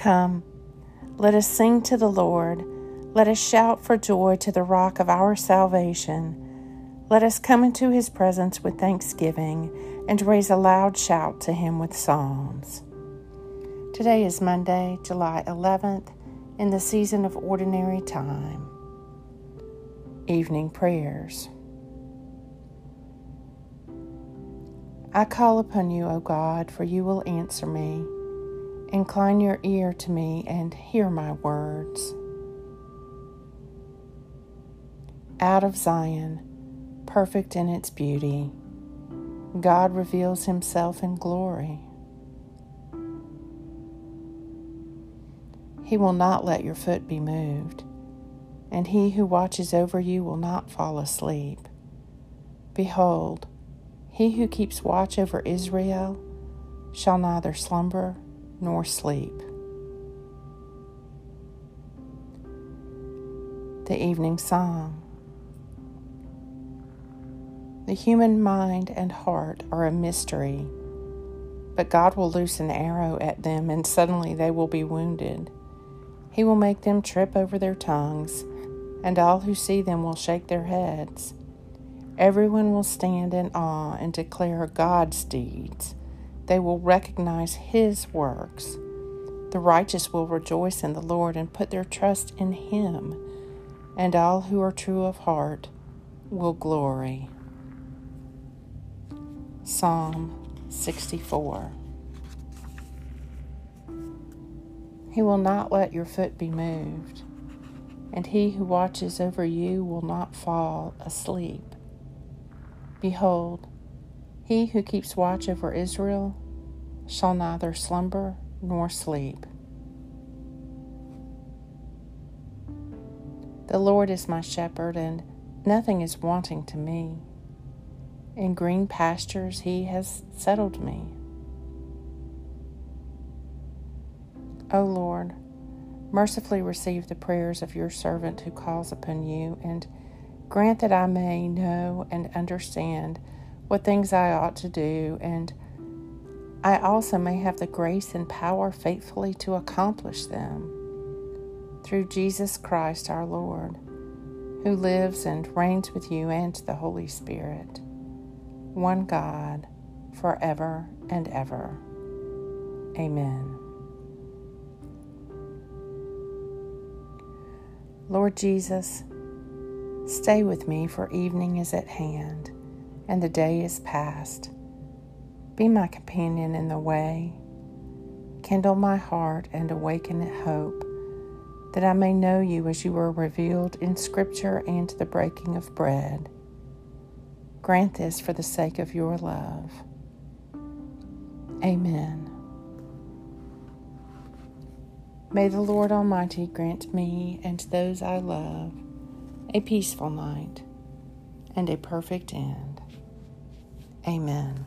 Come, let us sing to the Lord. Let us shout for joy to the rock of our salvation. Let us come into his presence with thanksgiving and raise a loud shout to him with psalms. Today is Monday, July 11th, in the season of ordinary time. Evening prayers. I call upon you, O God, for you will answer me. Incline your ear to me and hear my words. Out of Zion, perfect in its beauty, God reveals himself in glory. He will not let your foot be moved, and he who watches over you will not fall asleep. Behold, he who keeps watch over Israel shall neither slumber nor sleep. The Evening Song. The human mind and heart are a mystery, but God will loose an arrow at them and suddenly they will be wounded. He will make them trip over their tongues, and all who see them will shake their heads. Everyone will stand in awe and declare God's deeds they will recognize His works. The righteous will rejoice in the Lord and put their trust in Him, and all who are true of heart will glory. Psalm 64 He will not let your foot be moved, and he who watches over you will not fall asleep. Behold, he who keeps watch over Israel shall neither slumber nor sleep. The Lord is my shepherd, and nothing is wanting to me. In green pastures he has settled me. O Lord, mercifully receive the prayers of your servant who calls upon you, and grant that I may know and understand what things I ought to do and I also may have the grace and power faithfully to accomplish them. Through Jesus Christ our Lord, who lives and reigns with you and the Holy Spirit, one God, forever and ever. Amen. Lord Jesus, stay with me, for evening is at hand and the day is past. Be my companion in the way. Kindle my heart and awaken it hope, that I may know you as you were revealed in Scripture and the breaking of bread. Grant this for the sake of your love. Amen. May the Lord Almighty grant me and those I love a peaceful night and a perfect end. Amen.